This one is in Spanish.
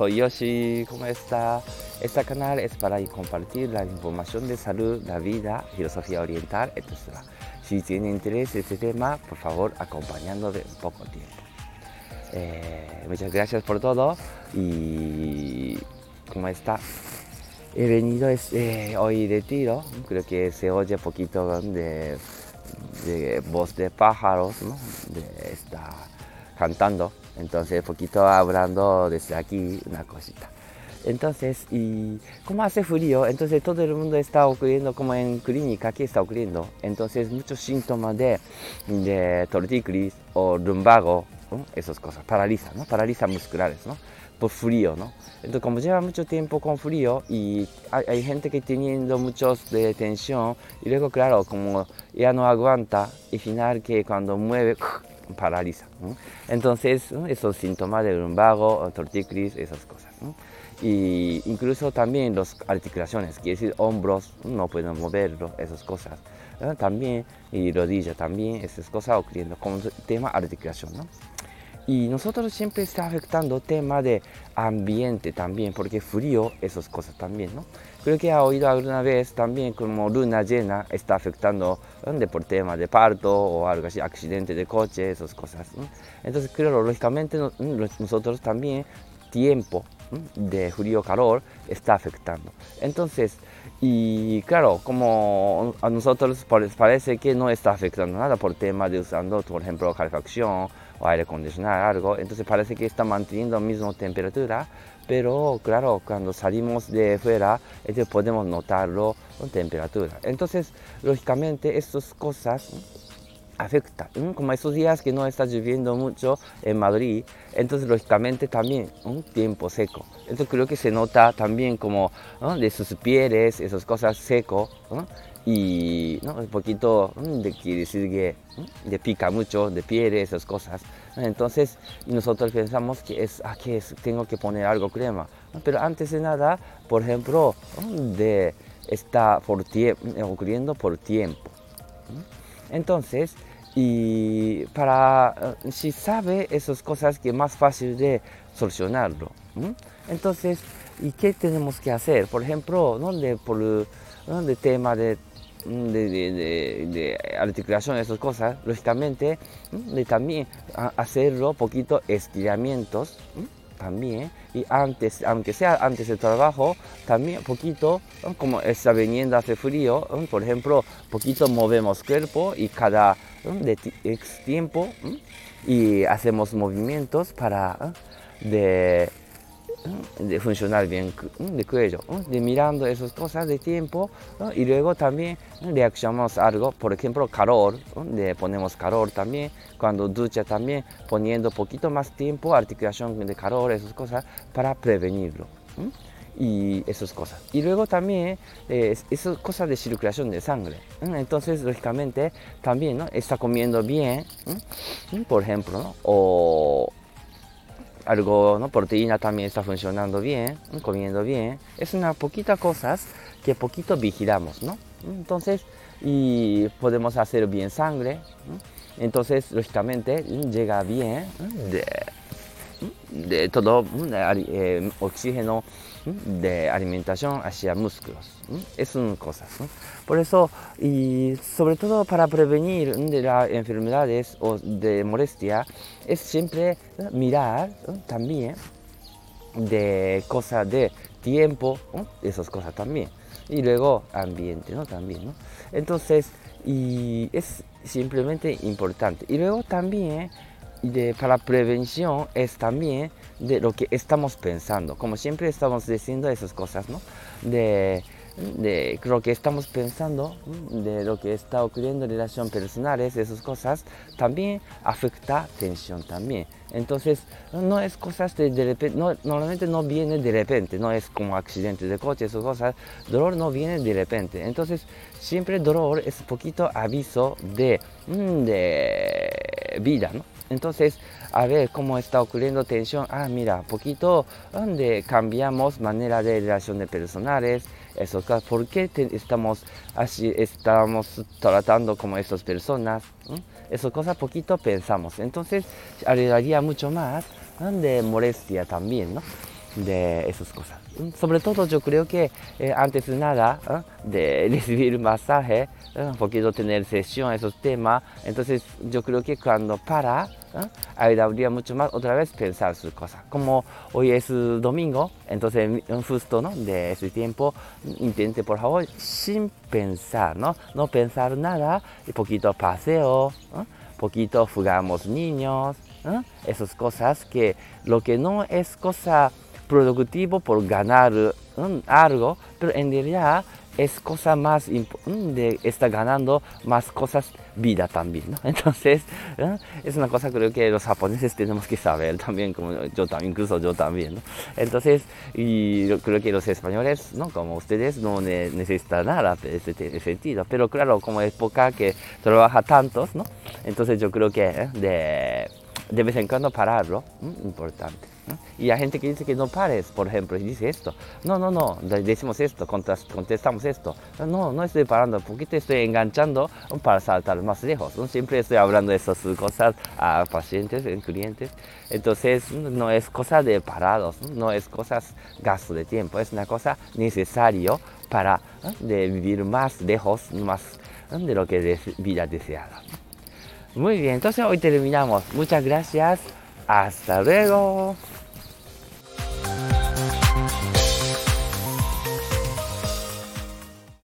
soy Yoshi, ¿cómo está? Este canal es para compartir la información de salud, la vida, filosofía oriental, etc. Si tiene interés en este tema, por favor, acompañando de poco tiempo. Eh, muchas gracias por todo y ¿cómo está? He venido eh, hoy de tiro, creo que se oye un poquito de, voz de pájaros, está cantando, entonces poquito hablando desde aquí una cosita. Entonces, y como hace frío, entonces todo el mundo está ocurriendo como en clínica, ¿qué está ocurriendo? Entonces muchos síntomas de, de tortícolis o lumbago, esas cosas, paraliza, ¿no? Paraliza musculares, ¿no? Por frío, ¿no? Entonces, como lleva mucho tiempo con frío y hay, gente que teniendo muchos de tensión y luego, claro, como ya no aguanta y final que cuando mueve, paraliza. Entonces, esos síntomas de lumbago, tortícolis, esas cosas. ¿no? Y incluso también las articulaciones, quiere decir hombros, no pueden moverlo, esas cosas. También, y rodilla también, esas cosas ocurriendo como tema articulación, ¿no? Y nosotros siempre está afectando tema de ambiente también, porque frío, esas cosas también, ¿no? Creo que ha oído alguna vez también como luna llena está afectando ¿dónde? por tema de parto o algo así, accidente de coche, esas cosas. ¿no? Entonces, creo, lógicamente, nosotros también tiempo de frío-calor está afectando. Entonces, y claro, como a nosotros parece que no está afectando nada por tema de usando, por ejemplo, calefacción o aire acondicionado, algo, entonces parece que está manteniendo la misma temperatura, pero claro, cuando salimos de fuera, entonces podemos notarlo con temperatura. Entonces, lógicamente, estas cosas afecta. Como esos días que no está lloviendo mucho en Madrid, entonces lógicamente también un tiempo seco. Entonces creo que se nota también como de sus pieles, esas cosas seco y un poquito de quiere decir que de pica mucho, de pieles, esas cosas. Entonces nosotros pensamos que es, ah, que tengo que poner algo crema. Pero antes de nada, por ejemplo, de está por ocurriendo por tiempo. Entonces, y para, eh, si sabe esas cosas que es más fácil de solucionarlo. Entonces, ¿y qué tenemos que hacer? Por ejemplo, ¿no? por, de tema de, de, de, de, articulación, esas cosas, lógicamente, de también hacerlo poquito estiramientos también y antes aunque sea antes del trabajo también poquito como está viniendo hace frío por ejemplo poquito movemos cuerpo y cada de tiempo y hacemos movimientos para de, de funcionar bien de cuello, de mirando esas cosas de tiempo y luego también reaccionamos algo, por ejemplo calor, de ponemos calor también, cuando ducha también poniendo poquito más tiempo, articulación de calor, esas cosas para prevenirlo y esas cosas. Y luego también eh, esas cosas de circulación de sangre. Entonces, lógicamente, también está comiendo bien, por ejemplo, o algo, ¿no? proteína también está funcionando bien, comiendo bien. Es una poquita cosas que poquito vigilamos, ¿no? Entonces, y podemos hacer bien sangre. Entonces, lógicamente, llega bien de todo eh, oxígeno de alimentación hacia músculos. Es una cosa. Por eso, y sobre todo para prevenir de las enfermedades o de molestia, es siempre mirar también de cosas de tiempo, esas cosas también. Y luego ambiente, ¿no? También. Entonces, y es simplemente importante. Y luego también de, para prevención es también de lo que estamos pensando. Como siempre estamos diciendo esas cosas, ¿no? De, de lo que estamos pensando, de lo que está ocurriendo en relaciones personales, esas cosas, también afecta tensión también. Entonces, no es cosas de, de repente, no, normalmente no viene de repente, no es como accidente de coche, esas cosas, dolor no viene de repente. Entonces, siempre dolor es poquito aviso de, mm, de vida, ¿no? Entonces, a ver cómo está ocurriendo tensión. Ah, mira, poquito donde cambiamos manera de relaciones personales, eso, ¿por qué estamos así, estamos tratando como estas personas? Esas cosas poquito pensamos. Entonces, agregaría mucho más de molestia también, ¿no? De esas cosas. Sobre todo yo creo que eh, antes de nada, ¿eh? de recibir masaje, ¿eh? un poquito tener sesión, esos temas, entonces yo creo que cuando para, ayudaría mucho más otra vez pensar sus cosas. Como hoy es domingo, entonces justo ¿no? de ese tiempo, intente por favor sin pensar, no, no pensar nada, y poquito paseo, poquito jugamos niños, esas cosas que lo que no es cosa productivo por ganar algo, pero en realidad es cosa más de está ganando más cosas vida también ¿no? entonces es una cosa creo que los japoneses tenemos que saber también como yo también incluso yo también ¿no? entonces y yo creo que los españoles no como ustedes no necesitan nada en ese sentido pero claro como época que trabaja tantos no entonces yo creo que ¿eh? de, de vez en cuando pararlo importante y hay gente que dice que no pares, por ejemplo, y dice esto. No, no, no, decimos esto, contestamos esto. No, no estoy parando, porque te estoy enganchando para saltar más lejos. Siempre estoy hablando de esas cosas a pacientes, a clientes. Entonces, no es cosa de parados, no es cosa gasto de tiempo, es una cosa necesaria para vivir más lejos, más de lo que es vida deseada. Muy bien, entonces hoy terminamos. Muchas gracias. Hasta luego.